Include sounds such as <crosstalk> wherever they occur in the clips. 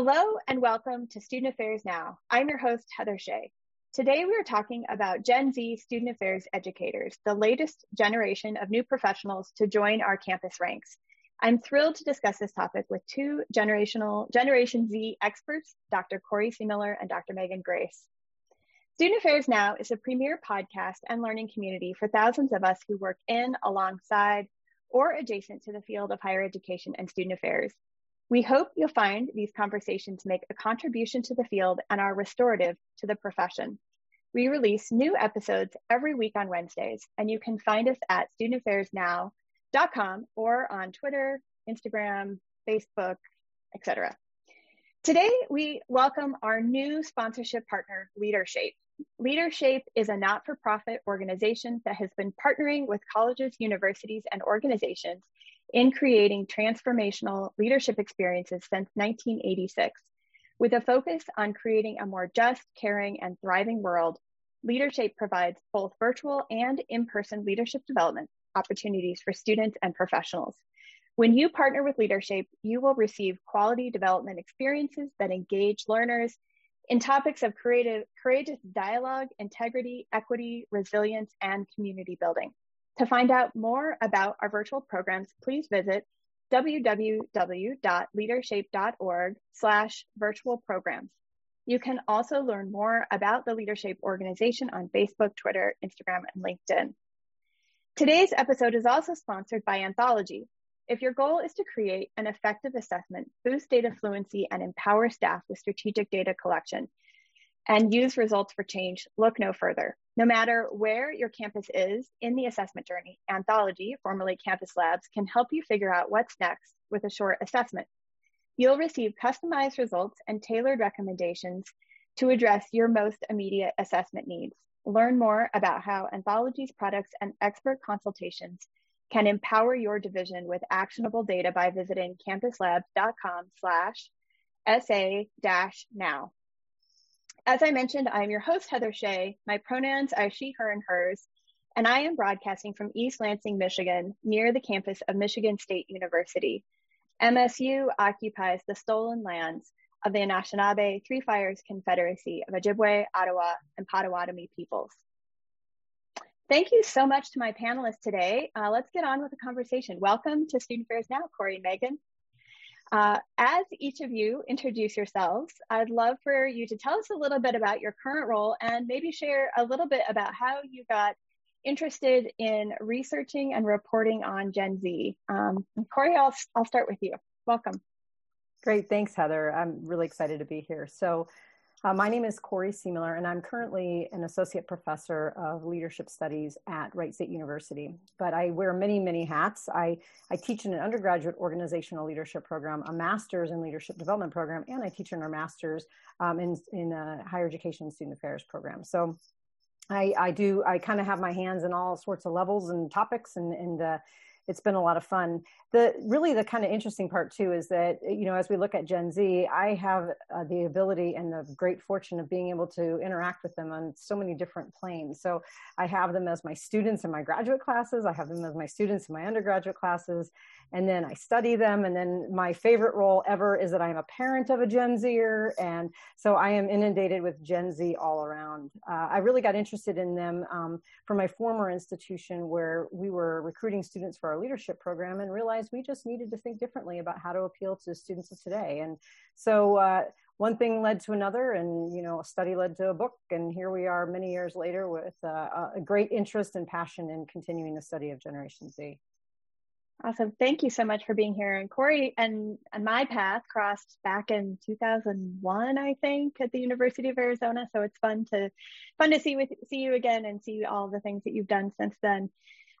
Hello and welcome to Student Affairs Now. I'm your host, Heather Shea. Today we are talking about Gen Z student affairs educators, the latest generation of new professionals to join our campus ranks. I'm thrilled to discuss this topic with two generational Generation Z experts, Dr. Corey Seemiller and Dr. Megan Grace. Student Affairs Now is a premier podcast and learning community for thousands of us who work in, alongside, or adjacent to the field of higher education and student affairs. We hope you'll find these conversations make a contribution to the field and are restorative to the profession. We release new episodes every week on Wednesdays, and you can find us at studentaffairsnow.com or on Twitter, Instagram, Facebook, etc. Today, we welcome our new sponsorship partner, LeaderShape. LeaderShape is a not for profit organization that has been partnering with colleges, universities, and organizations in creating transformational leadership experiences since 1986. With a focus on creating a more just, caring, and thriving world, LeaderShape provides both virtual and in person leadership development opportunities for students and professionals. When you partner with LeaderShape, you will receive quality development experiences that engage learners in topics of creative, courageous dialogue, integrity, equity, resilience, and community building. To find out more about our virtual programs, please visit www.leadershape.org slash virtual programs. You can also learn more about the LeaderShape organization on Facebook, Twitter, Instagram, and LinkedIn. Today's episode is also sponsored by Anthology. If your goal is to create an effective assessment, boost data fluency, and empower staff with strategic data collection, and use results for change, look no further. No matter where your campus is in the assessment journey, Anthology, formerly Campus Labs, can help you figure out what's next with a short assessment. You'll receive customized results and tailored recommendations to address your most immediate assessment needs. Learn more about how Anthology's products and expert consultations can empower your division with actionable data by visiting campuslabs.com slash SA-now. As I mentioned, I'm your host, Heather Shea. My pronouns are she, her, and hers, and I am broadcasting from East Lansing, Michigan, near the campus of Michigan State University. MSU occupies the stolen lands of the Anishinaabe Three Fires Confederacy of Ojibwe, Ottawa, and Potawatomi peoples. Thank you so much to my panelists today. Uh, let's get on with the conversation. Welcome to Student Affairs Now, Corey and Megan. Uh, as each of you introduce yourselves, I'd love for you to tell us a little bit about your current role and maybe share a little bit about how you got interested in researching and reporting on Gen Z. Um, Corey, I'll, I'll start with you. Welcome. Great. Thanks, Heather. I'm really excited to be here. So uh, my name is Corey Seemiller, and I'm currently an associate professor of leadership studies at Wright State University. But I wear many, many hats. I, I teach in an undergraduate organizational leadership program, a master's in leadership development program, and I teach in our master's um, in, in a higher education student affairs program. So I, I do, I kind of have my hands in all sorts of levels and topics and, and uh, it's been a lot of fun. The really the kind of interesting part too is that you know as we look at Gen Z, I have uh, the ability and the great fortune of being able to interact with them on so many different planes. So I have them as my students in my graduate classes. I have them as my students in my undergraduate classes, and then I study them. And then my favorite role ever is that I am a parent of a Gen Zer, and so I am inundated with Gen Z all around. Uh, I really got interested in them um, from my former institution where we were recruiting students for our leadership program and realized we just needed to think differently about how to appeal to students of today. And so uh, one thing led to another and you know a study led to a book and here we are many years later with uh, a great interest and passion in continuing the study of generation z Awesome. Thank you so much for being here. And Corey and, and my path crossed back in 2001, I think, at the University of Arizona. So it's fun to fun to see with see you again and see all the things that you've done since then.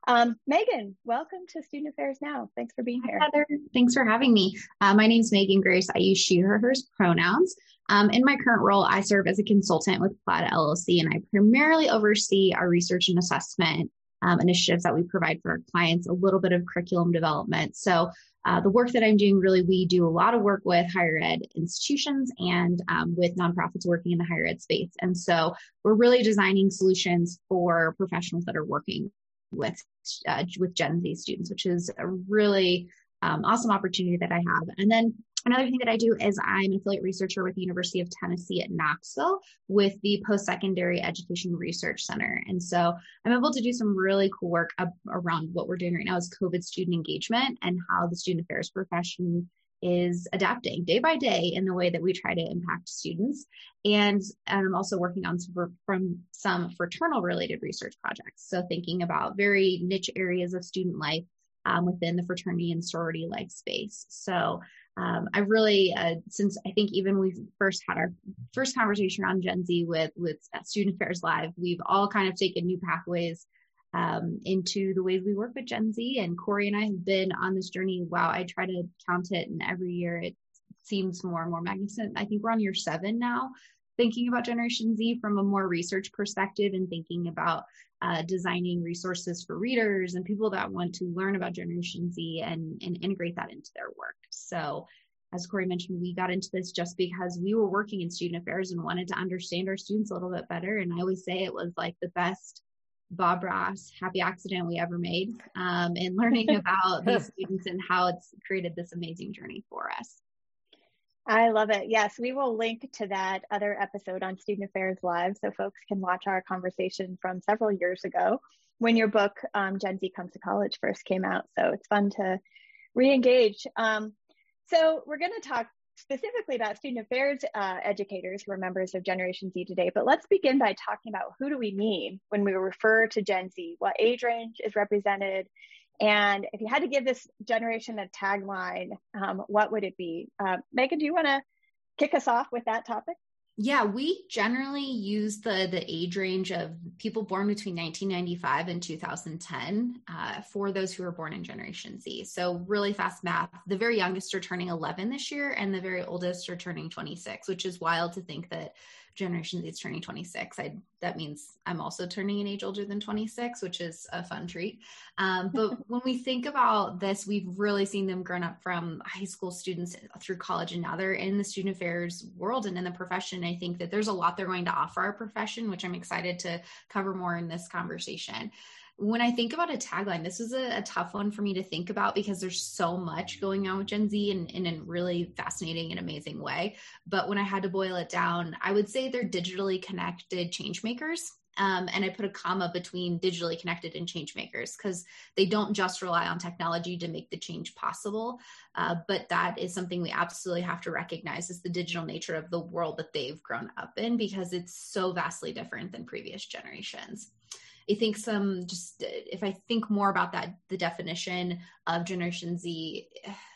Um, Megan, welcome to Student Affairs Now. Thanks for being here. Hi, Heather. Thanks for having me. Uh, my name is Megan Grace. I use she, her, hers pronouns. Um, in my current role, I serve as a consultant with Plaid LLC, and I primarily oversee our research and assessment um, initiatives that we provide for our clients, a little bit of curriculum development. So uh, the work that I'm doing, really, we do a lot of work with higher ed institutions and um, with nonprofits working in the higher ed space. And so we're really designing solutions for professionals that are working with uh, with Gen Z students, which is a really um, awesome opportunity that I have. And then Another thing that I do is I'm an affiliate researcher with the University of Tennessee at Knoxville with the Post Secondary Education Research Center. And so I'm able to do some really cool work around what we're doing right now is COVID student engagement and how the student affairs profession is adapting day by day in the way that we try to impact students. And I'm also working on some, from some fraternal related research projects. So thinking about very niche areas of student life um, within the fraternity and sorority life space. So um, I really, uh, since I think even we first had our first conversation around Gen Z with with Student Affairs Live, we've all kind of taken new pathways um, into the ways we work with Gen Z. And Corey and I have been on this journey. Wow, I try to count it, and every year it seems more and more magnificent. I think we're on year seven now, thinking about Generation Z from a more research perspective and thinking about uh, designing resources for readers and people that want to learn about Generation Z and, and integrate that into their work. So, as Corey mentioned, we got into this just because we were working in student affairs and wanted to understand our students a little bit better. And I always say it was like the best Bob Ross happy accident we ever made um, in learning <laughs> about these <laughs> students and how it's created this amazing journey for us. I love it. Yes, we will link to that other episode on Student Affairs Live so folks can watch our conversation from several years ago when your book, um, Gen Z Comes to College, first came out. So it's fun to re engage. Um, so we're going to talk specifically about student affairs uh, educators who are members of Generation Z today, but let's begin by talking about who do we mean when we refer to Gen Z? What age range is represented? And if you had to give this generation a tagline, um, what would it be? Uh, Megan, do you want to kick us off with that topic? Yeah, we generally use the the age range of people born between 1995 and 2010 uh, for those who were born in Generation Z. So really fast math. The very youngest are turning 11 this year, and the very oldest are turning 26, which is wild to think that Generation is turning 26. I that means I'm also turning an age older than 26, which is a fun treat. Um, <laughs> but when we think about this, we've really seen them grown up from high school students through college, and now they're in the student affairs world and in the profession. I think that there's a lot they're going to offer our profession, which I'm excited to cover more in this conversation when I think about a tagline, this is a, a, tough one for me to think about because there's so much going on with Gen Z in, in a really fascinating and amazing way. But when I had to boil it down, I would say they're digitally connected change makers. Um, and I put a comma between digitally connected and change makers because they don't just rely on technology to make the change possible. Uh, but that is something we absolutely have to recognize is the digital nature of the world that they've grown up in because it's so vastly different than previous generations. I think some just uh, if I think more about that, the definition of Generation Z,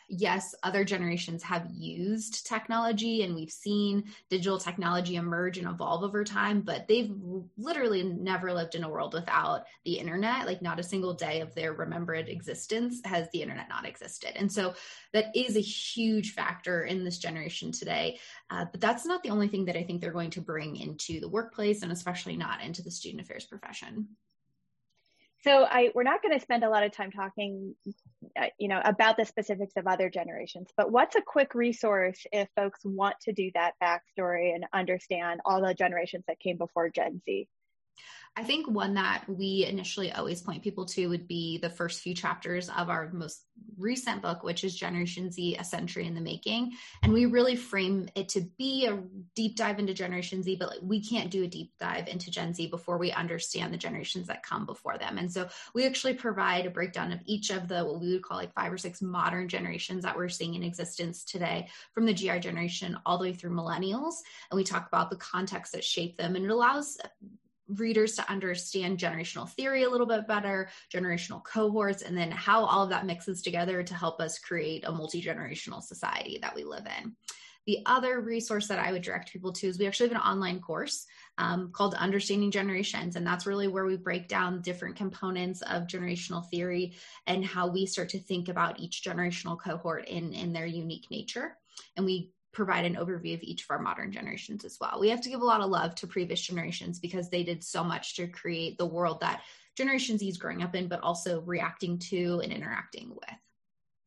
yes, other generations have used technology and we've seen digital technology emerge and evolve over time, but they've literally never lived in a world without the internet. Like, not a single day of their remembered existence has the internet not existed. And so that is a huge factor in this generation today. Uh, but that's not the only thing that I think they're going to bring into the workplace and especially not into the student affairs profession. So I we're not going to spend a lot of time talking, uh, you know, about the specifics of other generations. But what's a quick resource if folks want to do that backstory and understand all the generations that came before Gen Z? I think one that we initially always point people to would be the first few chapters of our most recent book, which is Generation Z, A Century in the Making. And we really frame it to be a deep dive into Generation Z, but like we can't do a deep dive into Gen Z before we understand the generations that come before them. And so we actually provide a breakdown of each of the, what we would call like five or six modern generations that we're seeing in existence today, from the GI generation all the way through millennials. And we talk about the context that shape them. And it allows readers to understand generational theory a little bit better, generational cohorts, and then how all of that mixes together to help us create a multi generational society that we live in. The other resource that I would direct people to is we actually have an online course um, called Understanding Generations. And that's really where we break down different components of generational theory and how we start to think about each generational cohort in, in their unique nature. And we provide an overview of each of our modern generations as well. We have to give a lot of love to previous generations because they did so much to create the world that Generation Z is growing up in, but also reacting to and interacting with.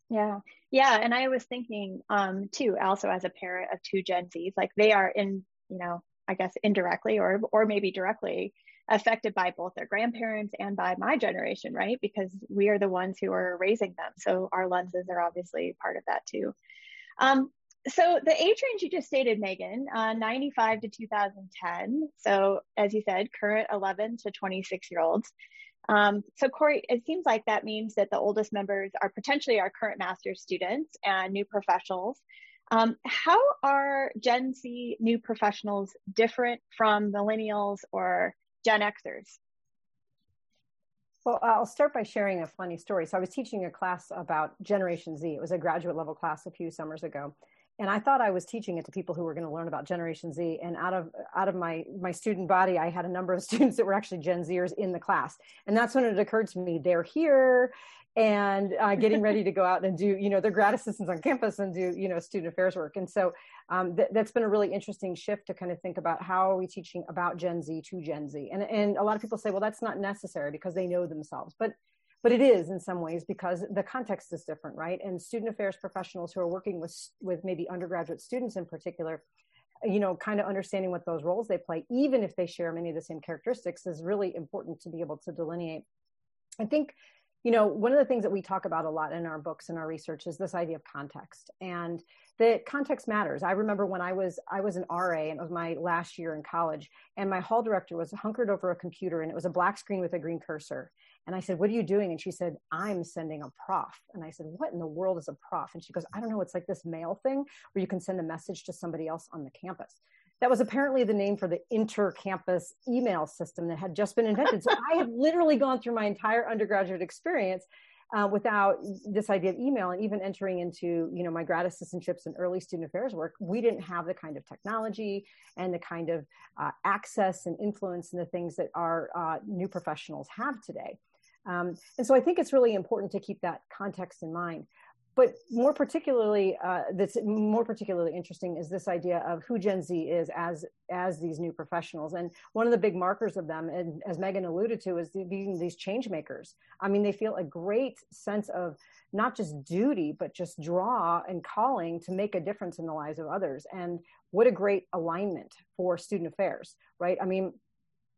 Yeah. Yeah. And I was thinking um too, also as a parent of two Gen Zs, like they are in, you know, I guess indirectly or or maybe directly affected by both their grandparents and by my generation, right? Because we are the ones who are raising them. So our lenses are obviously part of that too. Um, so the age range you just stated, Megan, uh, 95 to 2010. So as you said, current 11 to 26 year olds. Um, so Corey, it seems like that means that the oldest members are potentially our current master's students and new professionals. Um, how are Gen Z new professionals different from millennials or Gen Xers? Well, I'll start by sharing a funny story. So I was teaching a class about Generation Z. It was a graduate level class a few summers ago and I thought I was teaching it to people who were going to learn about Generation Z. And out of out of my my student body, I had a number of <laughs> students that were actually Gen Zers in the class, and that's when it occurred to me they're here and uh, getting ready to go out and do you know their grad assistants on campus and do you know student affairs work. And so um, th- that's been a really interesting shift to kind of think about how are we teaching about Gen Z to Gen Z. And and a lot of people say, well, that's not necessary because they know themselves, but but it is in some ways because the context is different, right? And student affairs professionals who are working with with maybe undergraduate students in particular, you know, kind of understanding what those roles they play, even if they share many of the same characteristics, is really important to be able to delineate. I think you know one of the things that we talk about a lot in our books and our research is this idea of context and that context matters i remember when i was i was an ra and it was my last year in college and my hall director was hunkered over a computer and it was a black screen with a green cursor and I said, What are you doing? And she said, I'm sending a prof. And I said, What in the world is a prof? And she goes, I don't know. It's like this mail thing where you can send a message to somebody else on the campus. That was apparently the name for the inter-campus email system that had just been invented. So I had literally gone through my entire undergraduate experience uh, without this idea of email and even entering into you know my grad assistantships and early student affairs work we didn't have the kind of technology and the kind of uh, access and influence and the things that our uh, new professionals have today um, and so I think it's really important to keep that context in mind. But more particularly, uh, that's more particularly interesting is this idea of who Gen Z is as as these new professionals. And one of the big markers of them, and as Megan alluded to, is being these change makers. I mean, they feel a great sense of not just duty, but just draw and calling to make a difference in the lives of others. And what a great alignment for student affairs, right? I mean,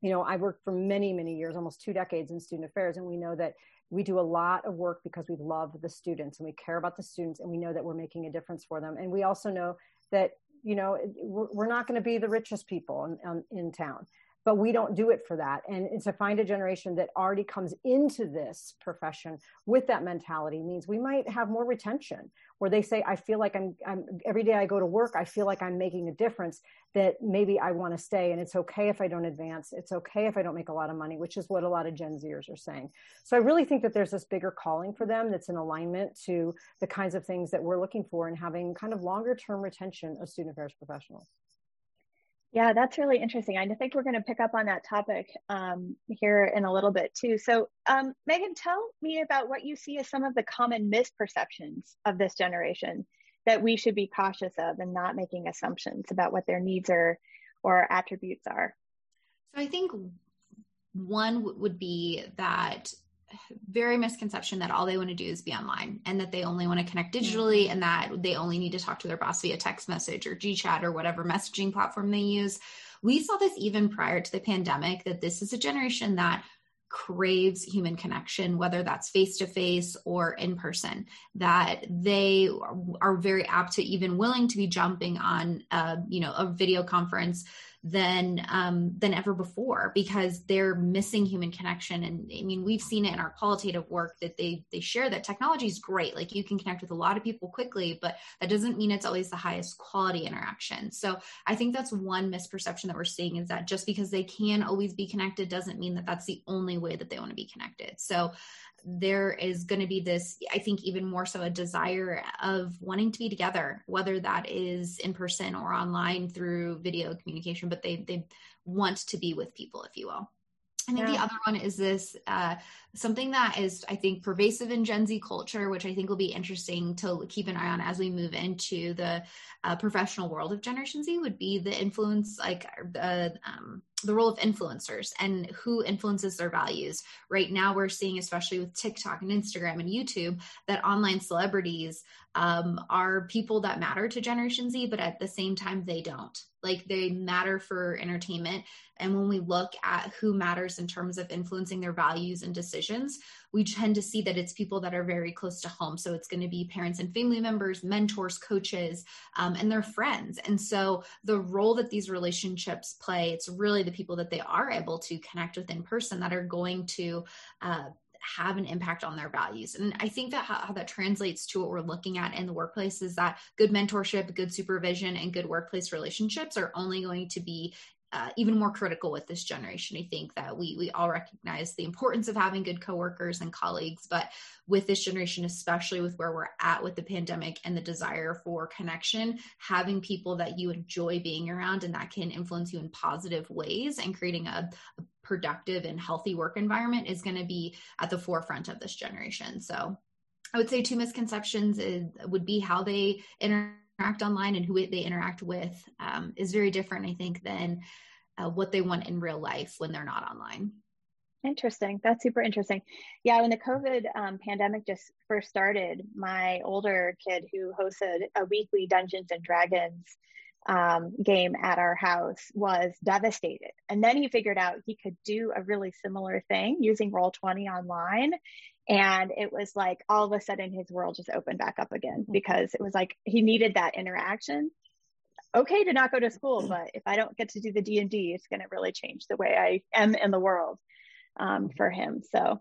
you know, I've worked for many, many years, almost two decades in student affairs, and we know that we do a lot of work because we love the students and we care about the students and we know that we're making a difference for them. And we also know that, you know, we're not going to be the richest people in, in town but we don't do it for that. And, to find a generation that already comes into this profession with that mentality means we might have more retention where they say, I feel like I'm, I'm every day I go to work, I feel like I'm making a difference that maybe I want to stay. And it's okay if I don't advance. It's okay if I don't make a lot of money, which is what a lot of Gen Zers are saying. So I really think that there's this bigger calling for them that's in alignment to the kinds of things that we're looking for and having kind of longer term retention of student affairs professionals. Yeah, that's really interesting. I think we're going to pick up on that topic um, here in a little bit too. So, um, Megan, tell me about what you see as some of the common misperceptions of this generation that we should be cautious of and not making assumptions about what their needs are or attributes are. So, I think one would be that very misconception that all they want to do is be online and that they only want to connect digitally and that they only need to talk to their boss via text message or GChat or whatever messaging platform they use. We saw this even prior to the pandemic that this is a generation that craves human connection, whether that's face to face or in person, that they are very apt to even willing to be jumping on, a, you know, a video conference than um, than ever before because they're missing human connection. And I mean, we've seen it in our qualitative work that they they share that technology is great. Like you can connect with a lot of people quickly, but that doesn't mean it's always the highest quality interaction. So I think that's one misperception that we're seeing is that just because they can always be connected doesn't mean that that's the only way that they want to be connected. So there is going to be this, I think, even more so a desire of wanting to be together, whether that is in person or online through video communication, but they, they want to be with people, if you will. I think yeah. the other one is this uh, something that is, I think, pervasive in Gen Z culture, which I think will be interesting to keep an eye on as we move into the uh, professional world of Generation Z. Would be the influence, like the um, the role of influencers and who influences their values. Right now, we're seeing, especially with TikTok and Instagram and YouTube, that online celebrities um, are people that matter to Generation Z, but at the same time, they don't. Like they matter for entertainment. And when we look at who matters in terms of influencing their values and decisions we tend to see that it's people that are very close to home. So it's going to be parents and family members mentors coaches um, and their friends. And so the role that these relationships play it's really the people that they are able to connect with in person that are going to uh, have an impact on their values. And I think that how, how, that translates to what we're looking at in the workplace is that good mentorship, good supervision, and good workplace relationships are only going to be uh, even more critical with this generation. I think that we we all recognize the importance of having good coworkers and colleagues, but with this generation, especially with where we're at with the pandemic and the desire for connection, having people that you enjoy being around and that can influence you in positive ways and creating a, a productive and healthy work environment is going to be at the forefront of this generation. So I would say two misconceptions is, would be how they interact online and who they interact with um, is very different, I think, than uh, what they want in real life when they're not online. Interesting. That's super interesting. Yeah, when the COVID um, pandemic just first started, my older kid who hosted a weekly Dungeons and Dragons um, game at our house was devastated. And then he figured out he could do a really similar thing using Roll20 online. And it was like all of a sudden his world just opened back up again mm-hmm. because it was like he needed that interaction. Okay to not go to school, but if I don't get to do the D and D, it's going to really change the way I am in the world um, for him. So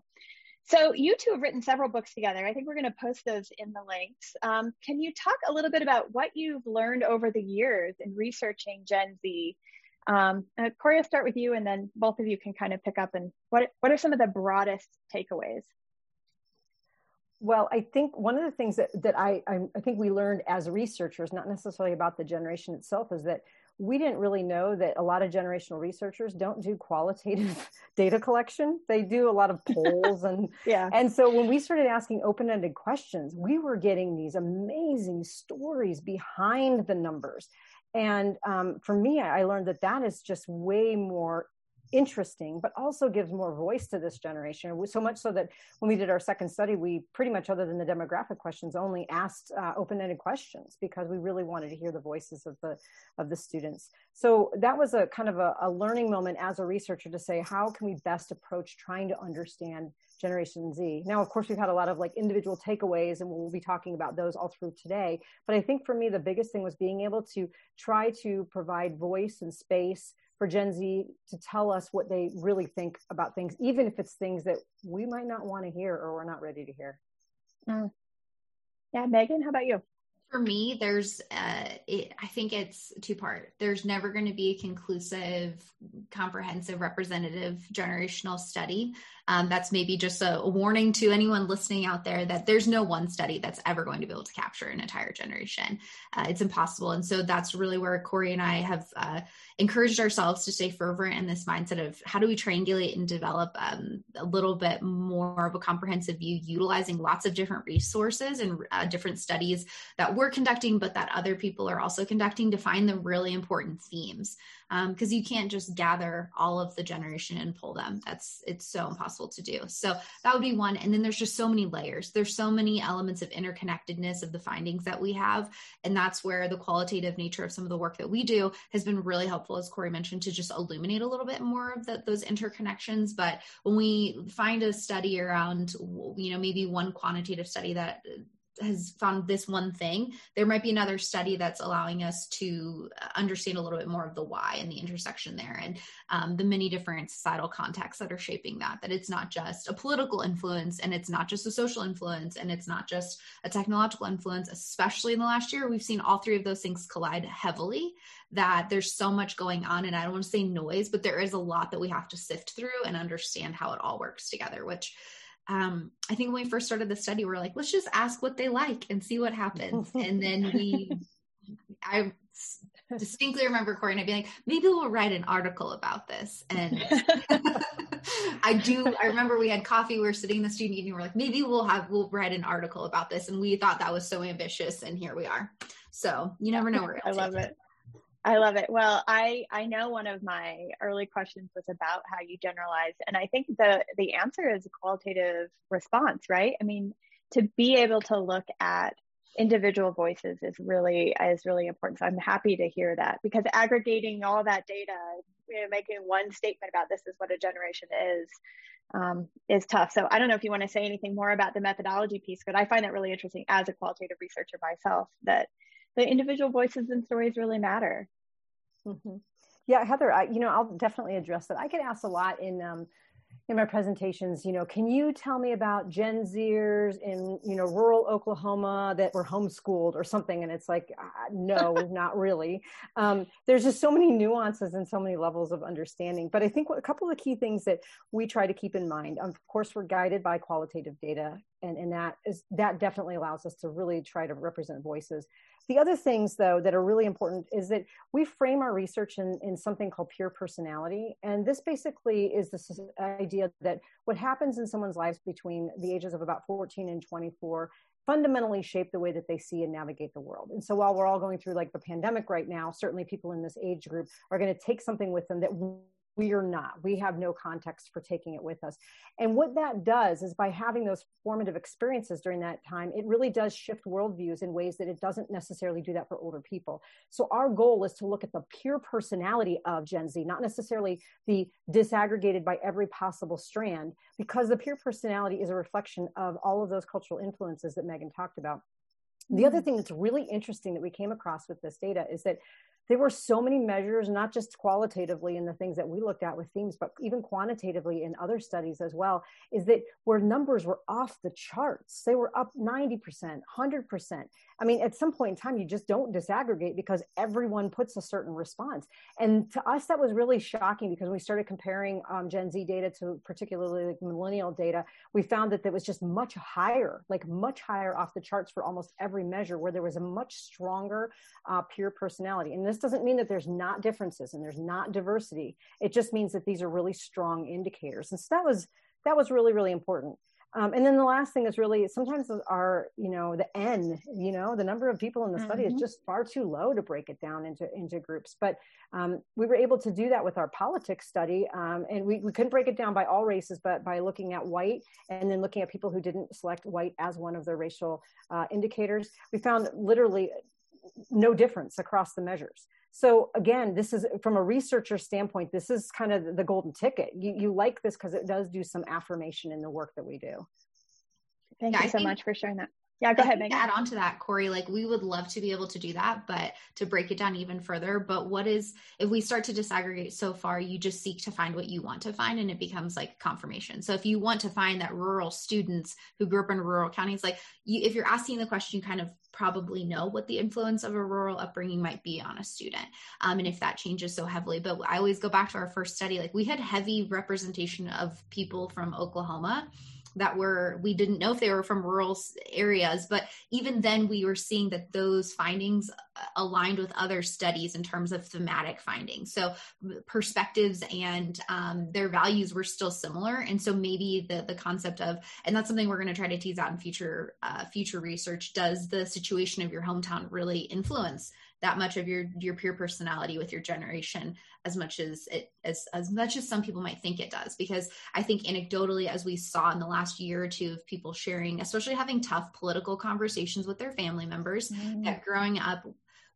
so you two have written several books together. I think we're going to post those in the links. Um, can you talk a little bit about what you've learned over the years in researching Gen Z? Um, uh, Corey, I'll start with you, and then both of you can kind of pick up. And what what are some of the broadest takeaways? Well, I think one of the things that that I I think we learned as researchers, not necessarily about the generation itself, is that we didn't really know that a lot of generational researchers don't do qualitative <laughs> data collection. They do a lot of <laughs> polls and yeah. And so when we started asking open-ended questions, we were getting these amazing stories behind the numbers. And um, for me, I learned that that is just way more interesting, but also gives more voice to this generation. So much so that when we did our second study, we pretty much, other than the demographic questions, only asked uh, open-ended questions because we really wanted to hear the voices of the of the students. So that was a kind of a, a learning moment as a researcher to say, how can we best approach trying to understand Generation Z. Now, of course, we've had a lot of like individual takeaways, and we'll be talking about those all through today. But I think for me, the biggest thing was being able to try to provide voice and space for Gen Z to tell us what they really think about things, even if it's things that we might not want to hear or we're not ready to hear. Mm. Yeah, Megan, how about you? For me, there's, uh, it, I think it's two part. There's never going to be a conclusive, comprehensive, representative generational study. Um, that's maybe just a, warning to anyone listening out there that there's no one study that's ever going to be able to capture an entire generation. Uh, it's impossible. And so that's really where Corey and I have uh, encouraged ourselves to stay fervent in this mindset of how do we triangulate and develop um, a little bit more of a comprehensive view, utilizing lots of different resources and uh, different studies that we're conducting, but that other people are also conducting to find the really important themes because um, you can't just gather all of the generation and pull them. That's it's so impossible to do. So that would be one. And then there's just so many layers. There's so many elements of interconnectedness of the findings that we have, and that's where the qualitative nature of some of the work that we do has been really helpful, as Corey mentioned, to just illuminate a little bit more of the, those interconnections. But when we find a study around, you know, maybe one quantitative study that has found this one thing, there might be another study that's allowing us to understand a little bit more of the why and the intersection there and um, the many different societal contexts that are shaping that. That it's not just a political influence and it's not just a social influence and it's not just a technological influence, especially in the last year. We've seen all three of those things collide heavily, that there's so much going on. And I don't want to say noise, but there is a lot that we have to sift through and understand how it all works together, which um, I think when we first started the study, we are like, let's just ask what they like and see what happens. <laughs> and then we, I distinctly remember Corey and I being like, maybe we'll write an article about this. And <laughs> I do, I remember we had coffee, we were sitting in the student meeting, we are like, maybe we'll have, we'll write an article about this. And we thought that was so ambitious. And here we are. So you never know where I love it. I love it. Well, I I know one of my early questions was about how you generalize, and I think the the answer is a qualitative response, right? I mean, to be able to look at individual voices is really is really important. So I'm happy to hear that because aggregating all that data, you know, making one statement about this is what a generation is, um, is tough. So I don't know if you want to say anything more about the methodology piece, but I find that really interesting as a qualitative researcher myself that the individual voices and stories really matter. Mm-hmm. Yeah, Heather, I, you know, I'll definitely address that. I get asked a lot in um, in my presentations, you know, can you tell me about Gen Zers in, you know, rural Oklahoma that were homeschooled or something? And it's like, uh, no, <laughs> not really. Um, there's just so many nuances and so many levels of understanding. But I think what, a couple of the key things that we try to keep in mind, of course, we're guided by qualitative data, and, and that is that definitely allows us to really try to represent voices. The other things, though, that are really important is that we frame our research in, in something called peer personality. And this basically is this idea that what happens in someone's lives between the ages of about 14 and 24 fundamentally shape the way that they see and navigate the world. And so while we're all going through like the pandemic right now, certainly people in this age group are going to take something with them that we are not. We have no context for taking it with us. And what that does is by having those formative experiences during that time, it really does shift worldviews in ways that it doesn't necessarily do that for older people. So our goal is to look at the peer personality of Gen Z, not necessarily the disaggregated by every possible strand, because the peer personality is a reflection of all of those cultural influences that Megan talked about. The other mm. thing that's really interesting that we came across with this data is that there were so many measures, not just qualitatively in the things that we looked at with themes, but even quantitatively in other studies as well, is that where numbers were off the charts, they were up 90%, 100%. I mean, at some point in time, you just don't disaggregate because everyone puts a certain response. And to us, that was really shocking because we started comparing um, Gen Z data to particularly like millennial data. We found that there was just much higher, like much higher off the charts for almost every measure, where there was a much stronger uh, peer personality. And this this doesn't mean that there's not differences and there's not diversity. It just means that these are really strong indicators. And so that was that was really really important. Um, and then the last thing is really sometimes our you know the n you know the number of people in the mm-hmm. study is mm-hmm. just far too low to break it down into into groups. But um, we were able to do that with our politics study, um, and we, we couldn't break it down by all races, but by looking at white and then looking at people who didn't select white as one of their racial uh, indicators, we found literally no difference across the measures. So again, this is from a researcher standpoint, this is kind of the golden ticket. You, you like this because it does do some affirmation in the work that we do. Thank yeah, you so think, much for sharing that. Yeah, go ahead, Megan. add on to that, Corey, like we would love to be able to do that, but to break it down even further. But what is, if we start to disaggregate so far, you just seek to find what you want to find and it becomes like confirmation. So if you want to find that rural students who grew up in rural counties, like you, if you're asking the question, you kind of probably know what the influence of a rural upbringing might be on a student um, and if that changes so heavily but i always go back to our first study like we had heavy representation of people from oklahoma that were we didn't know if they were from rural areas but even then we were seeing that those findings uh, aligned with other studies in terms of thematic findings. So perspectives and um, their values were still similar. And so maybe the the concept of and that's something we're going to try to tease out in future uh, future research does the situation of your hometown really influence that much of your your peer personality with your generation as much as it as as much as some people might think it does because i think anecdotally as we saw in the last year or two of people sharing especially having tough political conversations with their family members mm. that growing up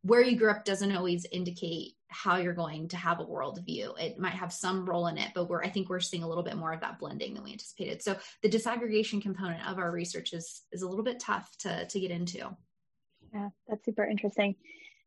where you grew up doesn't always indicate how you're going to have a worldview. It might have some role in it, but we're I think we're seeing a little bit more of that blending than we anticipated. So the disaggregation component of our research is is a little bit tough to to get into. Yeah, that's super interesting.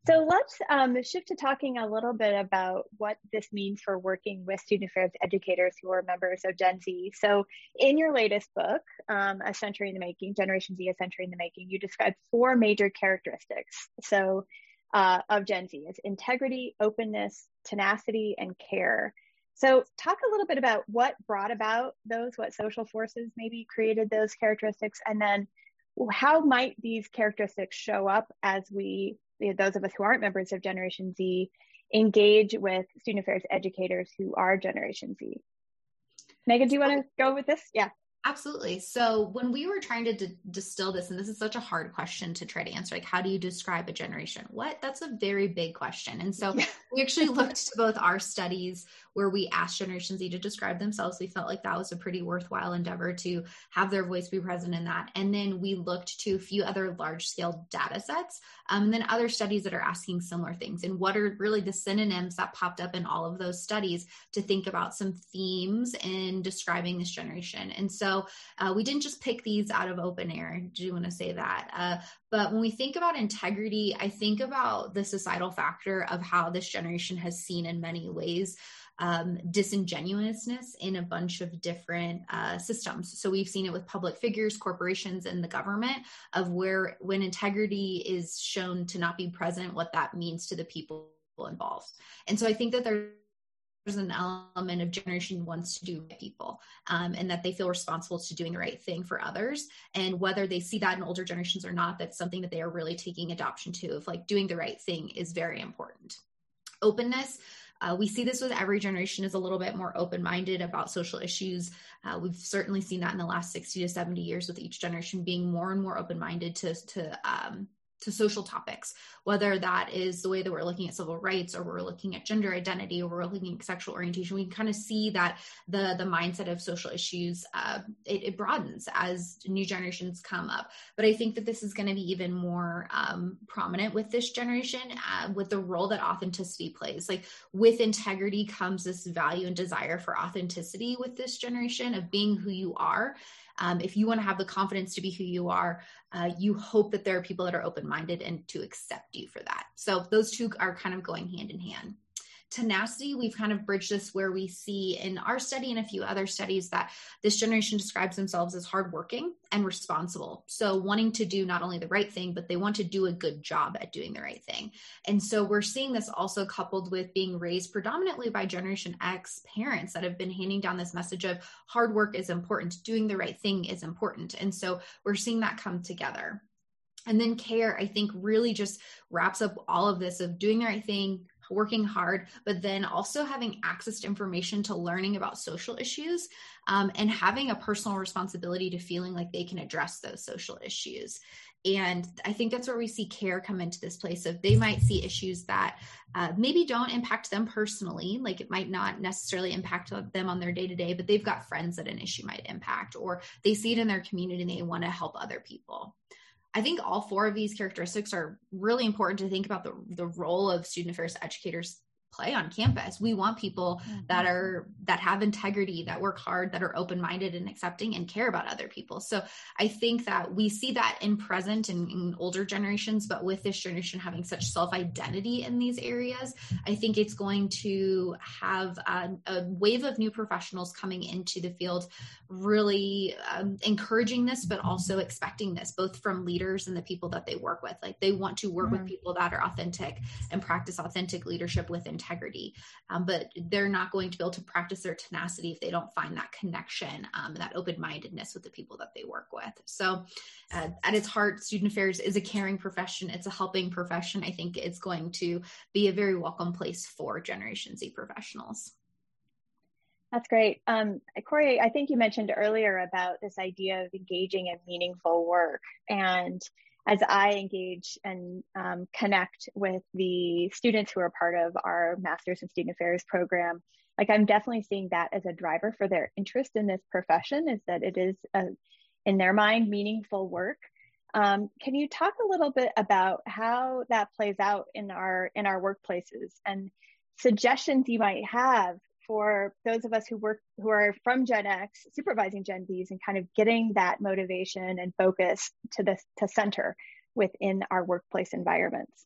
So let's um, shift to talking a little bit about what this means for working with student affairs educators who are members of Gen Z. So, in your latest book, um, A Century in the Making, Generation Z, A Century in the Making, you describe four major characteristics. So, uh, of Gen Z is integrity, openness, tenacity, and care. So, talk a little bit about what brought about those, what social forces maybe created those characteristics, and then how might these characteristics show up as we you know, those of us who aren't members of Generation Z engage with student affairs educators who are Generation Z. Megan, do you want to go with this? Yeah. Absolutely. So when we were trying to d- distill this, and this is such a hard question to try to answer, like how do you describe a generation? What? That's a very big question. And so yeah. we actually looked to both our studies where we asked Generation Z to describe themselves. We felt like that was a pretty worthwhile endeavor to have their voice be present in that. And then we looked to a few other large scale data sets, um, and then other studies that are asking similar things. And what are really the synonyms that popped up in all of those studies to think about some themes in describing this generation. And so uh, we didn't just pick these out of open air. Do you want to say that. Uh, but when we think about integrity, I think about the societal factor of how this generation has seen in many ways um, disingenuousness in a bunch of different uh, systems. So we've seen it with public figures, corporations, and the government of where when integrity is shown to not be present, what that means to the people involved. And so I think that there's there's an element of generation wants to do people um, and that they feel responsible to doing the right thing for others. And whether they see that in older generations or not that's something that they are really taking adoption to of like doing the right thing is very important. Openness uh, we see this with every generation is a little bit more open-minded about social issues. Uh, we've certainly seen that in the last 60 to 70 years with each generation being more and more open-minded to, to um, to social topics, whether that is the way that we're looking at civil rights or we're looking at gender identity or we're looking at sexual orientation, we can kind of see that the the mindset of social issues uh, it, it, broadens as new generations come up. But I think that this is going to be even more um, prominent with this generation, uh, with the role that authenticity plays. Like with integrity comes this value and desire for authenticity with this generation of being who you are um, if you want to have the confidence to be who you are, uh, you hope that there are people that are open minded and to accept you for that. So those two are kind of going hand in hand tenacity, we've kind of bridged this where we see in our study and a few other studies that this generation describes themselves as hardworking and responsible. So, wanting to do not only the right thing, but they want to do a good job at doing the right thing. And so, we're seeing this also coupled with being raised predominantly by Generation X parents that have been handing down this message of hard work is important, doing the right thing is important. And so, we're seeing that come together. And then care, I think, really just wraps up all of this of doing the right thing, working hard, but then also having access to information to learning about social issues um, and having a personal responsibility to feeling like they can address those social issues. And I think that's where we see care come into this place of they might see issues that uh, maybe don't impact them personally, like it might not necessarily impact them on their day to day, but they've got friends that an issue might impact, or they see it in their community and they want to help other people. I think all four of these characteristics are really important to think about the, the role of student affairs educators play on campus. We want people mm-hmm. that are that have integrity, that work hard, that are open-minded and accepting and care about other people. So I think that we see that in present and in, in older generations, but with this generation having such self-identity in these areas, I think it's going to have a, a wave of new professionals coming into the field, really um, encouraging this, but also expecting this, both from leaders and the people that they work with. Like they want to work mm-hmm. with people that are authentic and practice authentic leadership with integrity. Um, but they're not going to be able to practice their tenacity if they don't find that connection um, that open mindedness with the people that they work with. So, uh, at its heart, student affairs is a caring profession, it's a helping profession. I think it's going to be a very welcome place for Generation Z professionals. That's great. Um, Corey, I think you mentioned earlier about this idea of engaging in meaningful work. And as I engage and um, connect with the students who are part of our Masters in Student Affairs program, like I'm definitely seeing that as a driver for their interest in this profession is that it is, a, in their mind, meaningful work. Um, can you talk a little bit about how that plays out in our in our workplaces and suggestions you might have for those of us who work who are from Gen X, supervising Gen Zs, and kind of getting that motivation and focus to the to center within our workplace environments?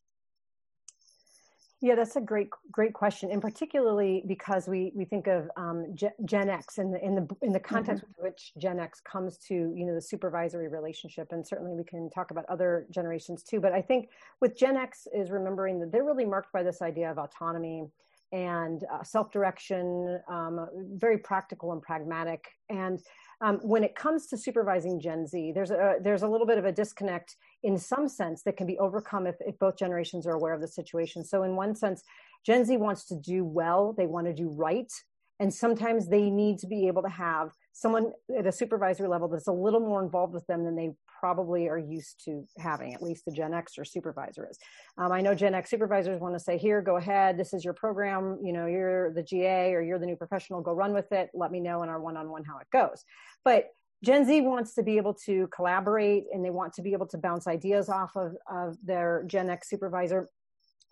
Yeah, that's a great great question, and particularly because we we think of um, Gen X in the in the in the context mm-hmm. with which Gen X comes to you know the supervisory relationship, and certainly we can talk about other generations too. But I think with Gen X is remembering that they're really marked by this idea of autonomy and uh, self-direction, um, very practical and pragmatic. And um, when it comes to supervising Gen Z, there's a there's a little bit of a disconnect in some sense that can be overcome if, if both generations are aware of the situation. So in one sense, Gen Z wants to do well, they want to do right, and sometimes they need to be able to have someone at a supervisory level that's a little more involved with them than they probably are used to having, at least the Gen X or supervisor is. Um, I know Gen X supervisors want to say, here, go ahead, this is your program, you know, you're the GA or you're the new professional, go run with it, let me know in our one-on-one how it goes. But Gen Z wants to be able to collaborate and they want to be able to bounce ideas off of, of their Gen X supervisor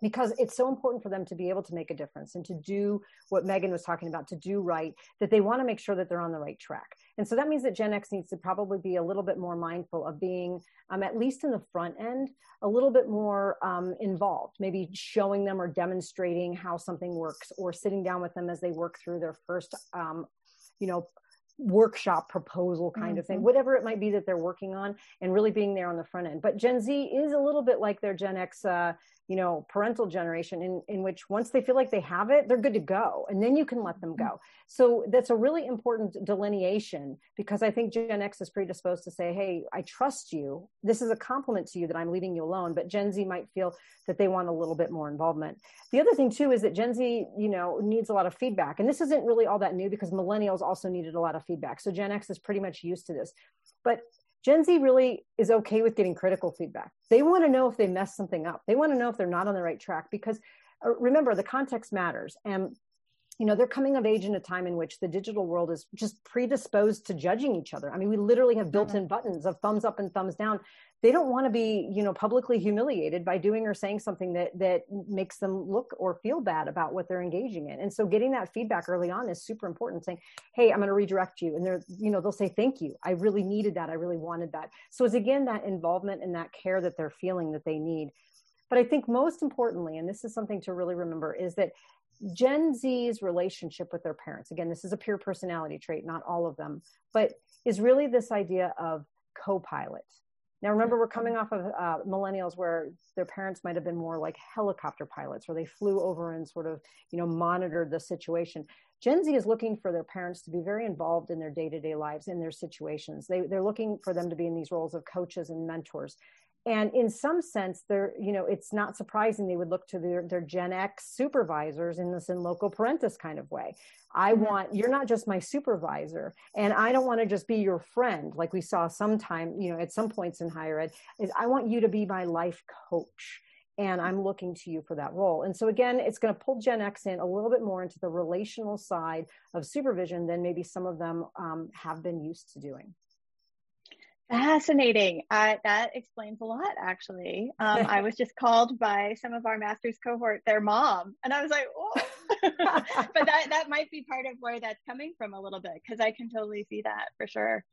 because it's so important for them to be able to make a difference and to do what Megan was talking about, to do right, that they want to make sure that they're on the right track. And so that means that Gen X needs to probably be a little bit more mindful of being, um, at least in the front end, a little bit more um, involved, maybe showing them or demonstrating how something works or sitting down with them as they work through their first, um, you know, workshop proposal kind mm-hmm. of thing, mm-hmm. whatever it might be that they're working on, and really being there on the front end. But Gen Z is a little bit like their Gen X, uh, you know parental generation in in which once they feel like they have it they're good to go and then you can let them mm-hmm. go. So that's a really important delineation because i think gen x is predisposed to say hey i trust you. This is a compliment to you that i'm leaving you alone but gen z might feel that they want a little bit more involvement. The other thing too is that gen z you know needs a lot of feedback and this isn't really all that new because millennials also needed a lot of feedback. So gen x is pretty much used to this. But Gen Z really is okay with getting critical feedback. They want to know if they mess something up. They want to know if they're not on the right track because uh, remember the context matters. And you know, they're coming of age in a time in which the digital world is just predisposed to judging each other. I mean, we literally have built-in buttons of thumbs up and thumbs down. They don't want to be, you know, publicly humiliated by doing or saying something that that makes them look or feel bad about what they're engaging in. And so getting that feedback early on is super important saying, "Hey, I'm going to redirect you." And they're, you know, they'll say, "Thank you. I really needed that. I really wanted that." So it's again that involvement and that care that they're feeling that they need. But I think most importantly, and this is something to really remember, is that Gen Z's relationship with their parents, again, this is a peer personality trait, not all of them, but is really this idea of co pilot. Now, remember, we're coming off of uh, millennials where their parents might have been more like helicopter pilots, where they flew over and sort of, you know, monitored the situation. Gen Z is looking for their parents to be very involved in their day to day lives, in their situations. They, they're looking for them to be in these roles of coaches and mentors and in some sense they're you know it's not surprising they would look to their, their gen x supervisors in this in loco parentis kind of way. I mm-hmm. want you're not just my supervisor and i don't want to just be your friend like we saw sometime you know at some points in higher ed is i want you to be my life coach and i'm looking to you for that role. And so again it's going to pull gen x in a little bit more into the relational side of supervision than maybe some of them um, have been used to doing Fascinating. Uh, that explains a lot, actually. Um, I was just called by some of our master's cohort, their mom, and I was like, oh. <laughs> but that, that might be part of where that's coming from a little bit, because I can totally see that for sure.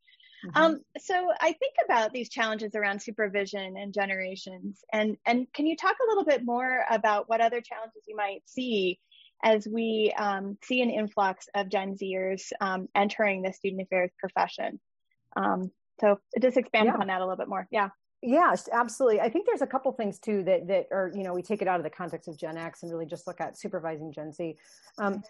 Mm-hmm. Um, so I think about these challenges around supervision and generations, and, and can you talk a little bit more about what other challenges you might see as we um, see an influx of Gen Zers um, entering the student affairs profession? Um, so just expand yeah. upon that a little bit more. Yeah. Yes, absolutely. I think there's a couple things too that that are you know we take it out of the context of Gen X and really just look at supervising Gen Z. Um,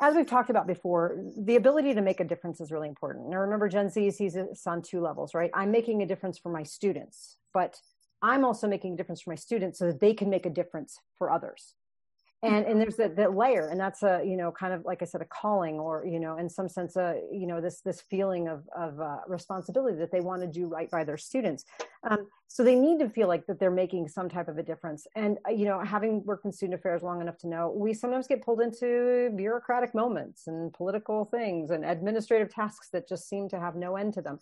as we've talked about before, the ability to make a difference is really important. Now, remember, Gen Z sees this on two levels, right? I'm making a difference for my students, but I'm also making a difference for my students so that they can make a difference for others and and there's that, layer and that's a you know kind of like i said a calling or you know in some sense a you know this this feeling of of uh, responsibility that they want to do right by their students. Um, so they need to feel like that they're making some type of a difference. And uh, you know having worked in student affairs long enough to know we sometimes get pulled into bureaucratic moments and political things and administrative tasks that just seem to have no end to them.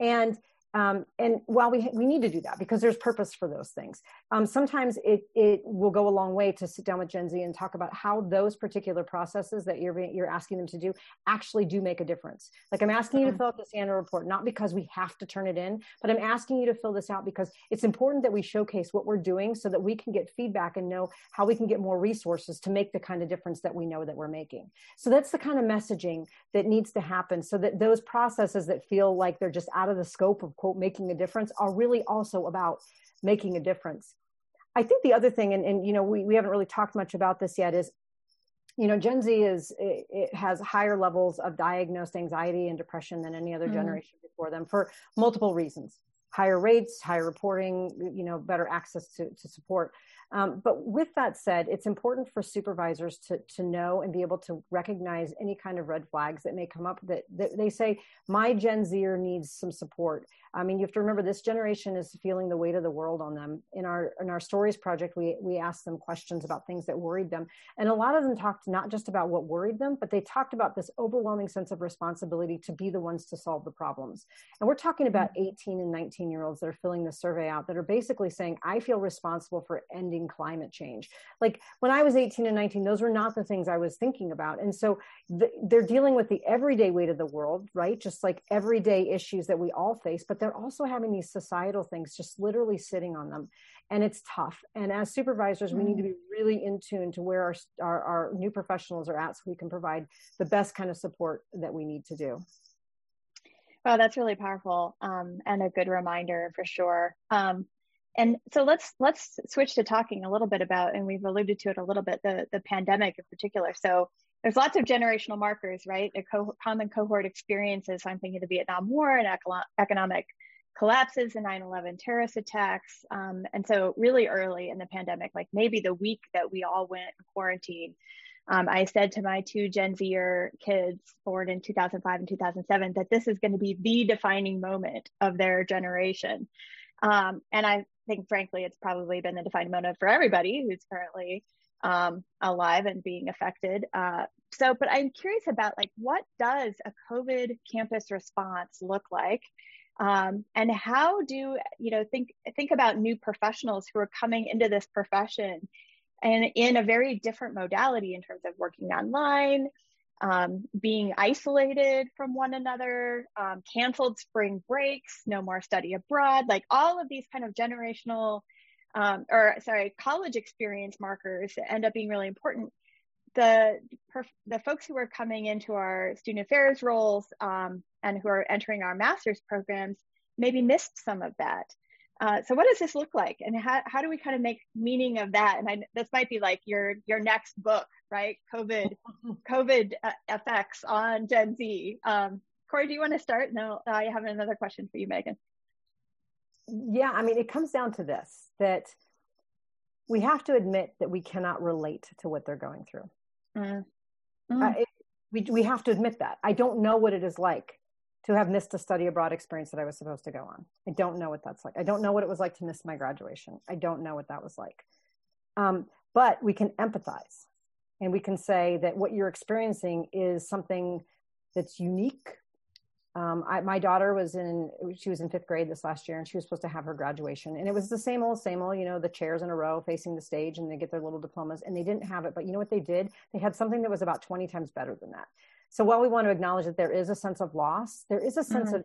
And um, and while we we need to do that because there's purpose for those things, um, sometimes it it will go a long way to sit down with Gen Z and talk about how those particular processes that you're you're asking them to do actually do make a difference. Like I'm asking you to mm-hmm. fill out this annual report not because we have to turn it in, but I'm asking you to fill this out because it's important that we showcase what we're doing so that we can get feedback and know how we can get more resources to make the kind of difference that we know that we're making. So that's the kind of messaging that needs to happen so that those processes that feel like they're just out of the scope of quote making a difference are really also about making a difference i think the other thing and, and you know we, we haven't really talked much about this yet is you know gen z is it, it has higher levels of diagnosed anxiety and depression than any other mm. generation before them for multiple reasons higher rates, higher reporting, you know, better access to, to support. Um, but with that said, it's important for supervisors to, to know and be able to recognize any kind of red flags that may come up that, that they say, my Gen Zer needs some support. I mean, you have to remember this generation is feeling the weight of the world on them. In our, in our stories project, we, we asked them questions about things that worried them. And a lot of them talked not just about what worried them, but they talked about this overwhelming sense of responsibility to be the ones to solve the problems. And we're talking about mm-hmm. 18 and 19 year olds that are filling the survey out that are basically saying, I feel responsible for ending climate change. Like when I was 18 and 19, those were not the things I was thinking about. And so the, they're dealing with the everyday weight of the world, right? Just like everyday issues that we all face, but they're also having these societal things just literally sitting on them. And it's tough. And as supervisors, mm-hmm. we need to be mm. really in tune to where our, our, our new professionals are at so we can provide the best kind of support that we need to do. Wow, that's really powerful um, and a good reminder for sure. Um, and so let's let's switch to talking a little bit about, and we've alluded to it a little bit, the the pandemic in particular. So there's lots of generational markers, right? The co- common cohort experiences. I'm thinking of the Vietnam War and eco- economic collapses, the 9/11 terrorist attacks, um, and so really early in the pandemic, like maybe the week that we all went quarantine. Um, I said to my two Gen Zer kids born in 2005 and 2007 that this is going to be the defining moment of their generation. Um, and I think, frankly, it's probably been the defining moment for everybody who's currently um, alive and being affected. Uh, so, but I'm curious about like what does a COVID campus response look like, um, and how do you know think think about new professionals who are coming into this profession, and in a very different modality in terms of working online, um, being isolated from one another, um, canceled spring breaks, no more study abroad, like all of these kind of generational um, or sorry, college experience markers that end up being really important. The the folks who are coming into our student affairs roles um, and who are entering our master's programs maybe missed some of that. Uh, so what does this look like, and how, how do we kind of make meaning of that? And I, this might be like your your next book, right? COVID <laughs> COVID uh, effects on Gen Z. Um, Corey, do you want to start? No, I have another question for you, Megan. Yeah, I mean, it comes down to this that we have to admit that we cannot relate to what they're going through. Mm. Mm. Uh, it, we, we have to admit that. I don't know what it is like to have missed a study abroad experience that I was supposed to go on. I don't know what that's like. I don't know what it was like to miss my graduation. I don't know what that was like. Um, but we can empathize and we can say that what you're experiencing is something that's unique um, I, my daughter was in she was in fifth grade this last year and she was supposed to have her graduation and it was the same old same old you know the chairs in a row facing the stage and they get their little diplomas and they didn't have it but you know what they did they had something that was about 20 times better than that so while we want to acknowledge that there is a sense of loss there is a sense mm-hmm. of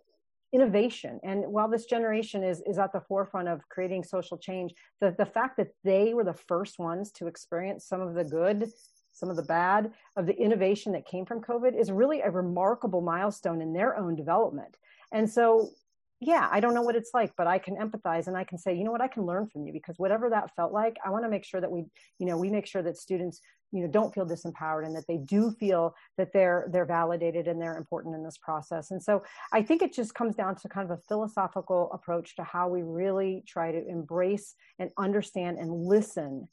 innovation and while this generation is is at the forefront of creating social change the the fact that they were the first ones to experience some of the good some of the bad of the innovation that came from COVID is really a remarkable milestone in their own development. And so, yeah, I don't know what it's like, but I can empathize and I can say, you know what, I can learn from you because whatever that felt like, I want to make sure that we, you know, we make sure that students, you know, don't feel disempowered and that they do feel that they're they're validated and they're important in this process. And so I think it just comes down to kind of a philosophical approach to how we really try to embrace and understand and listen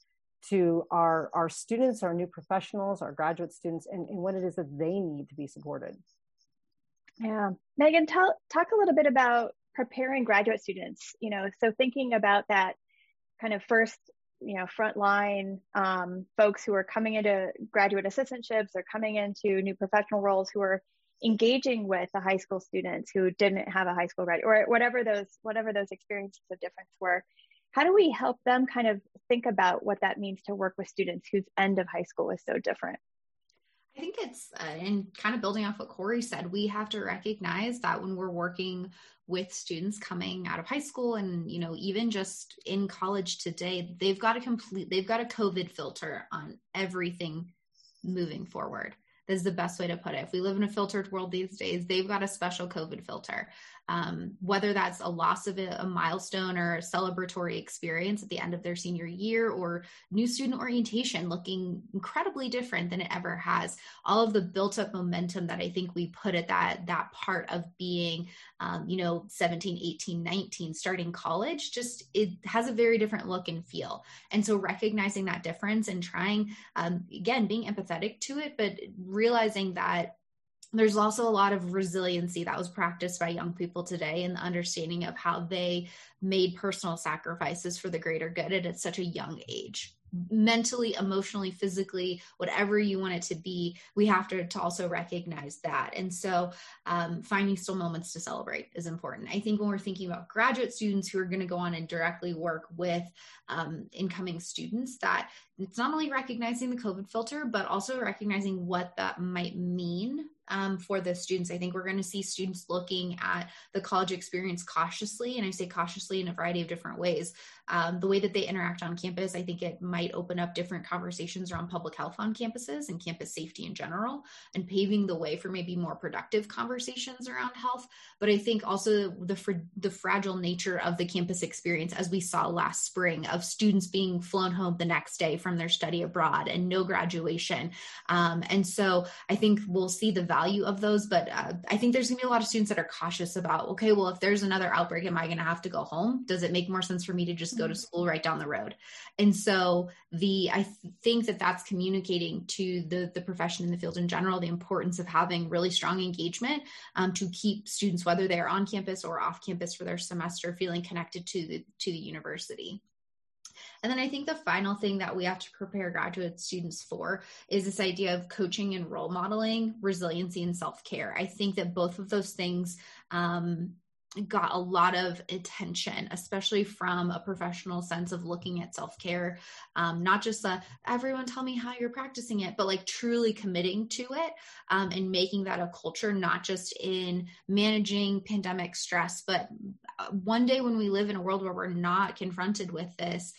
to our, our students, our new professionals, our graduate students, and, and what it is that they need to be supported. Yeah. Megan, tell, talk a little bit about preparing graduate students, you know, so thinking about that kind of first, you know, frontline um, folks who are coming into graduate assistantships or coming into new professional roles who are engaging with the high school students who didn't have a high school grad or whatever those whatever those experiences of difference were how do we help them kind of think about what that means to work with students whose end of high school is so different? I think it's, uh, and kind of building off what Corey said, we have to recognize that when we're working with students coming out of high school and, you know, even just in college today, they've got a complete, they've got a COVID filter on everything moving forward. This is the best way to put it. If we live in a filtered world these days, they've got a special COVID filter. Um, whether that's a loss of a, a, milestone or a celebratory experience at the end of their senior year or new student orientation looking incredibly different than it ever has. All of the built up momentum that I think we put at that, that part of being, um, you know, 17, 18, 19, starting college, just it has a very different look and feel. And so recognizing that difference and trying, um, again, being empathetic to it, but realizing that there's also a lot of resiliency that was practiced by young people today and the understanding of how they made personal sacrifices for the greater good at such a young age. Mentally emotionally physically whatever you want it to be we have to, to also recognize that. And so um, finding still moments to celebrate is important. I think when we're thinking about graduate students who are going to go on and directly work with um, incoming students that it's not only recognizing the covid filter but also recognizing what that might mean um, for the students. I think we're going to see students looking at the college experience cautiously, and I say cautiously in a variety of different ways. Um, the way that they interact on campus, I think it might open up different conversations around public health on campuses and campus safety in general, and paving the way for maybe more productive conversations around health. But I think also the fr- the fragile nature of the campus experience, as we saw last spring, of students being flown home the next day from their study abroad and no graduation. Um, and so I think we'll see the value of those. But uh, I think there's going to be a lot of students that are cautious about, okay, well, if there's another outbreak, am I going to have to go home? Does it make more sense for me to just go to school right down the road? And so the I think that that's communicating to the the profession in the field in general the importance of having really strong engagement um, to keep students, whether they are on campus or off campus for their semester, feeling connected to the to the university. And then I think the final thing that we have to prepare graduate students for is this idea of coaching and role modeling, resiliency, and self care. I think that both of those things um, got a lot of attention, especially from a professional sense of looking at self care. Um, not just the everyone tell me how you're practicing it, but like truly committing to it um, and making that a culture, not just in managing pandemic stress, but uh, one day when we live in a world where we're not confronted with this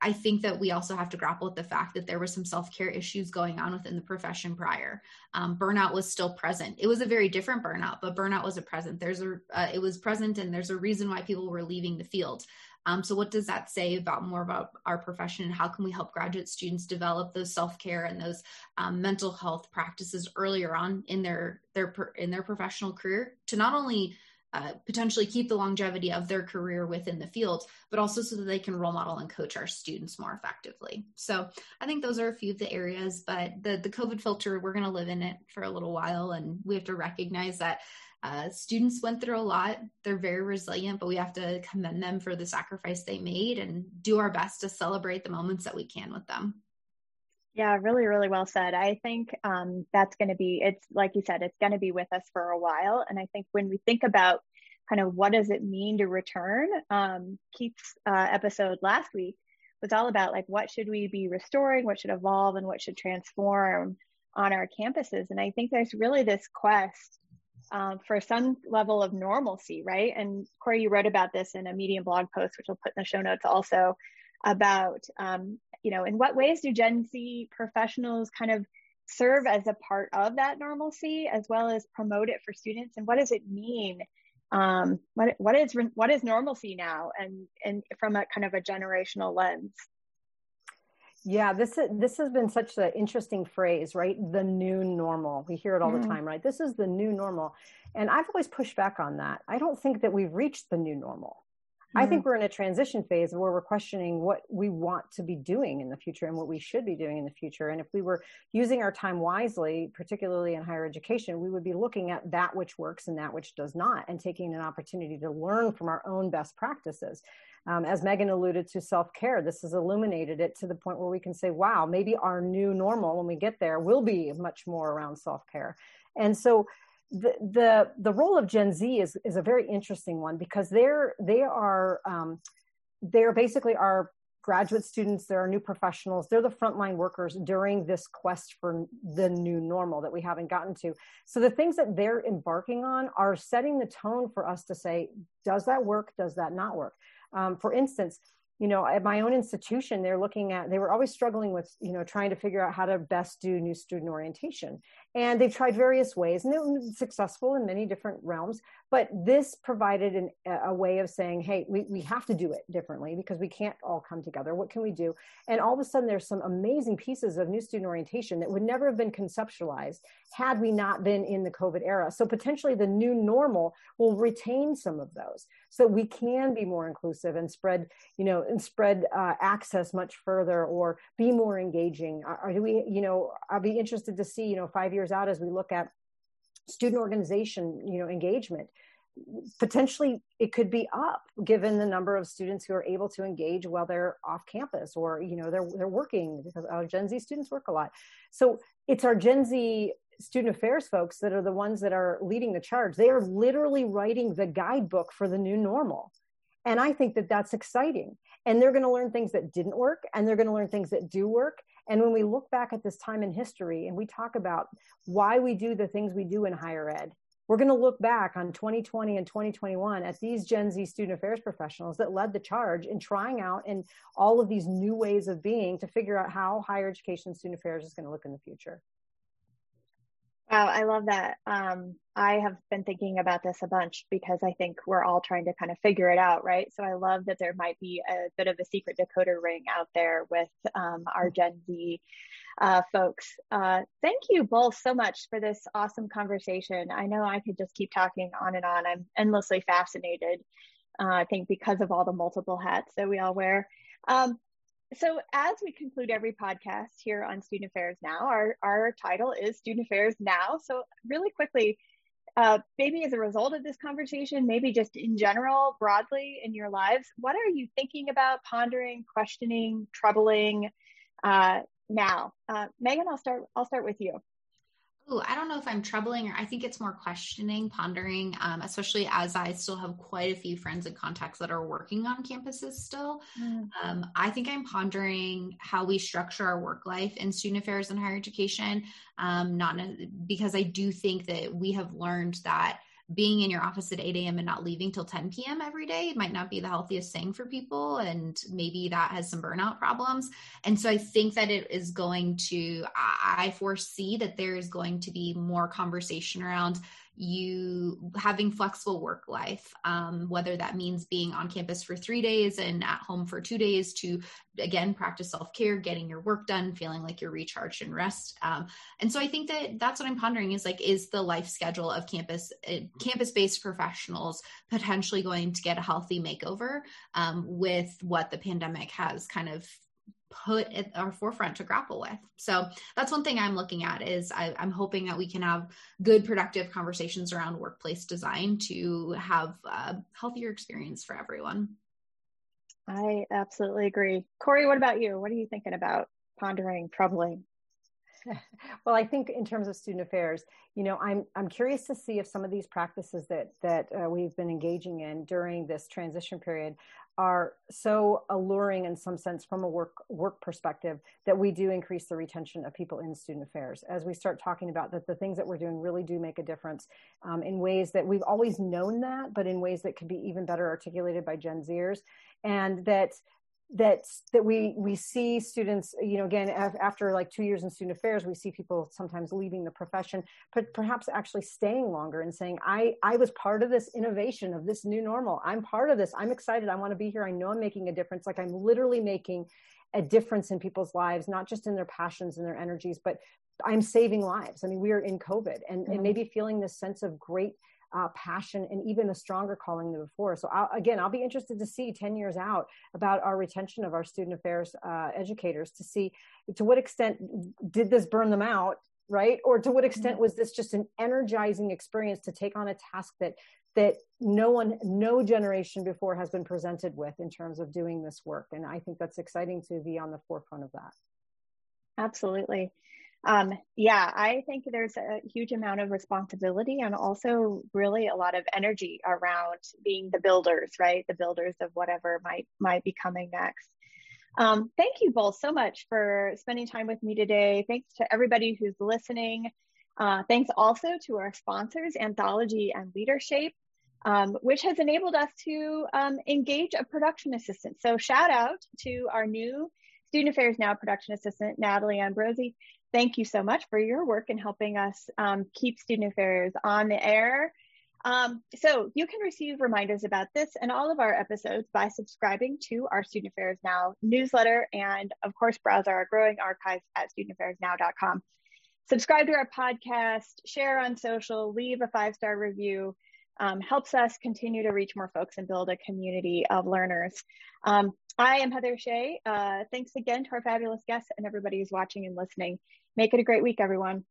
I think that we also have to grapple with the fact that there were some self care issues going on within the profession prior. Um, burnout was still present. It was a very different burnout, but burnout was a present. There's a uh, it was present, and there's a reason why people were leaving the field. Um, so, what does that say about more about our profession, and how can we help graduate students develop those self care and those um, mental health practices earlier on in their their in their professional career to not only uh, potentially keep the longevity of their career within the field, but also so that they can role model and coach our students more effectively. So I think those are a few of the areas, but the, the COVID filter, we're going to live in it for a little while. And we have to recognize that uh, students went through a lot. They're very resilient, but we have to commend them for the sacrifice they made and do our best to celebrate the moments that we can with them. Yeah, really, really well said. I think um, that's going to be, it's like you said, it's going to be with us for a while. And I think when we think about kind of what does it mean to return, um, Keith's uh, episode last week was all about like what should we be restoring, what should evolve, and what should transform on our campuses. And I think there's really this quest um, for some level of normalcy, right? And Corey, you wrote about this in a Medium blog post, which I'll put in the show notes also, about um, you know, in what ways do Gen Z professionals kind of serve as a part of that normalcy as well as promote it for students? And what does it mean? Um, what, what is, what is normalcy now? And, and from a kind of a generational lens? Yeah, this is, this has been such an interesting phrase, right? The new normal. We hear it all mm-hmm. the time, right? This is the new normal. And I've always pushed back on that. I don't think that we've reached the new normal. I think mm-hmm. we're in a transition phase where we're questioning what we want to be doing in the future and what we should be doing in the future. And if we were using our time wisely, particularly in higher education, we would be looking at that which works and that which does not, and taking an opportunity to learn from our own best practices. Um, as Megan alluded to self care, this has illuminated it to the point where we can say, wow, maybe our new normal when we get there will be much more around self care. And so, the the the role of Gen Z is is a very interesting one because they're they are um, they're basically our graduate students, they're new professionals, they're the frontline workers during this quest for the new normal that we haven't gotten to. So the things that they're embarking on are setting the tone for us to say, does that work? Does that not work? Um, for instance, you know at my own institution they're looking at they were always struggling with you know trying to figure out how to best do new student orientation. And they've tried various ways and they were successful in many different realms but this provided an, a way of saying hey we, we have to do it differently because we can't all come together. What can we do? And all of a sudden there's some amazing pieces of new student orientation that would never have been conceptualized had we not been in the covid era. So potentially the new normal will retain some of those so we can be more inclusive and spread you know and spread uh, access much further or be more engaging. Or do we you know i'll be interested to see you know five years out as we look at student organization you know engagement. Potentially it could be up given the number of students who are able to engage while they're off campus or you know they're they're working because our gen z students work a lot. So it's our gen z student affairs folks that are the ones that are leading the charge they are literally writing the guidebook for the new normal and I think that that's exciting. And they're going to learn things that didn't work and they're going to learn things that do work. And when we look back at this time in history and we talk about why we do the things we do in higher ed, we're going to look back on 2020 and 2021 at these Gen Z student affairs professionals that led the charge in trying out and all of these new ways of being to figure out how higher education student affairs is going to look in the future. Wow, I love that. Um, I have been thinking about this a bunch because I think we're all trying to kind of figure it out, right? So I love that there might be a bit of a secret decoder ring out there with um, our Gen Z uh, folks. Uh, thank you both so much for this awesome conversation. I know I could just keep talking on and on. I'm endlessly fascinated, uh, I think, because of all the multiple hats that we all wear. Um, so as we conclude every podcast here on Student Affairs Now, our, our title is Student Affairs Now. So really quickly, uh, maybe as a result of this conversation, maybe just in general, broadly in your lives, what are you thinking about, pondering, questioning, troubling uh, now? Uh, Megan, I'll start. I'll start with you. Oh, I don't know if I'm troubling or I think it's more questioning, pondering, um, especially as I still have quite a few friends and contacts that are working on campuses still. Mm. Um, I think I'm pondering how we structure our work life in student affairs and higher education. Um, not because I do think that we have learned that being in your office at 8 a.m. and not leaving till 10 p.m. every day might not be the healthiest thing for people. And maybe that has some burnout problems. And so I think that it is going to, I foresee that there is going to be more conversation around you having flexible work life, um, whether that means being on campus for three days and at home for two days to again practice self care, getting your work done, feeling like you're recharged and rest. Um, and so I think that that's what I'm pondering is like, is the life schedule of campus uh, campus based professionals potentially going to get a healthy makeover um, with what the pandemic has kind of put at our forefront to grapple with. So that's one thing I'm looking at is I, am hoping that we can have good, productive conversations around workplace design to have a healthier experience for everyone. I absolutely agree. Corey, what about you? What are you thinking about pondering, troubling? <laughs> well, I think in terms of student affairs, you know, I'm I'm curious to see if some of these practices that that uh, we've been engaging in during this transition period are so alluring in some sense from a work work perspective that we do increase the retention of people in student affairs. As we start talking about that the things that we're doing really do make a difference um, in ways that we've always known that but in ways that could be even better articulated by gen zers and that that that we we see students you know again after like two years in student affairs we see people sometimes leaving the profession but perhaps actually staying longer and saying i i was part of this innovation of this new normal. I'm part of this. I'm excited. I want to be here. I know i'm making a difference. Like i'm literally making a difference in people's lives not just in their passions and their energies but i'm saving lives. I mean we are in covid and, mm-hmm. and maybe feeling this sense of great uh, passion and even a stronger calling than before. So I'll, again, I'll be interested to see 10 years out about our retention of our student affairs uh, educators to see to what extent did this burn them out, right? Or to what extent mm-hmm. was this just an energizing experience to take on a task that that no one, no generation before has been presented with in terms of doing this work. And I think that's exciting to be on the forefront of that. Absolutely. Um, yeah, I think there's a huge amount of responsibility and also really a lot of energy around being the builders, right? The builders of whatever might might be coming next. Um, thank you both so much for spending time with me today. Thanks to everybody who's listening. Uh, thanks also to our sponsors, Anthology and Leadershape. um, which has enabled us to um, engage a production assistant. So shout out to our new Student Affairs Now production assistant, Natalie Ambrosi. Thank you so much for your work in helping us um, keep Student Affairs on the air. Um, so you can receive reminders about this and all of our episodes by subscribing to our Student Affairs Now newsletter and of course browse our growing archives at studentaffairsnow.com. Subscribe to our podcast, share on social, leave a five-star review. Um, helps us continue to reach more folks and build a community of learners. Um, I am Heather Shea. Uh, thanks again to our fabulous guests and everybody who's watching and listening. Make it a great week, everyone.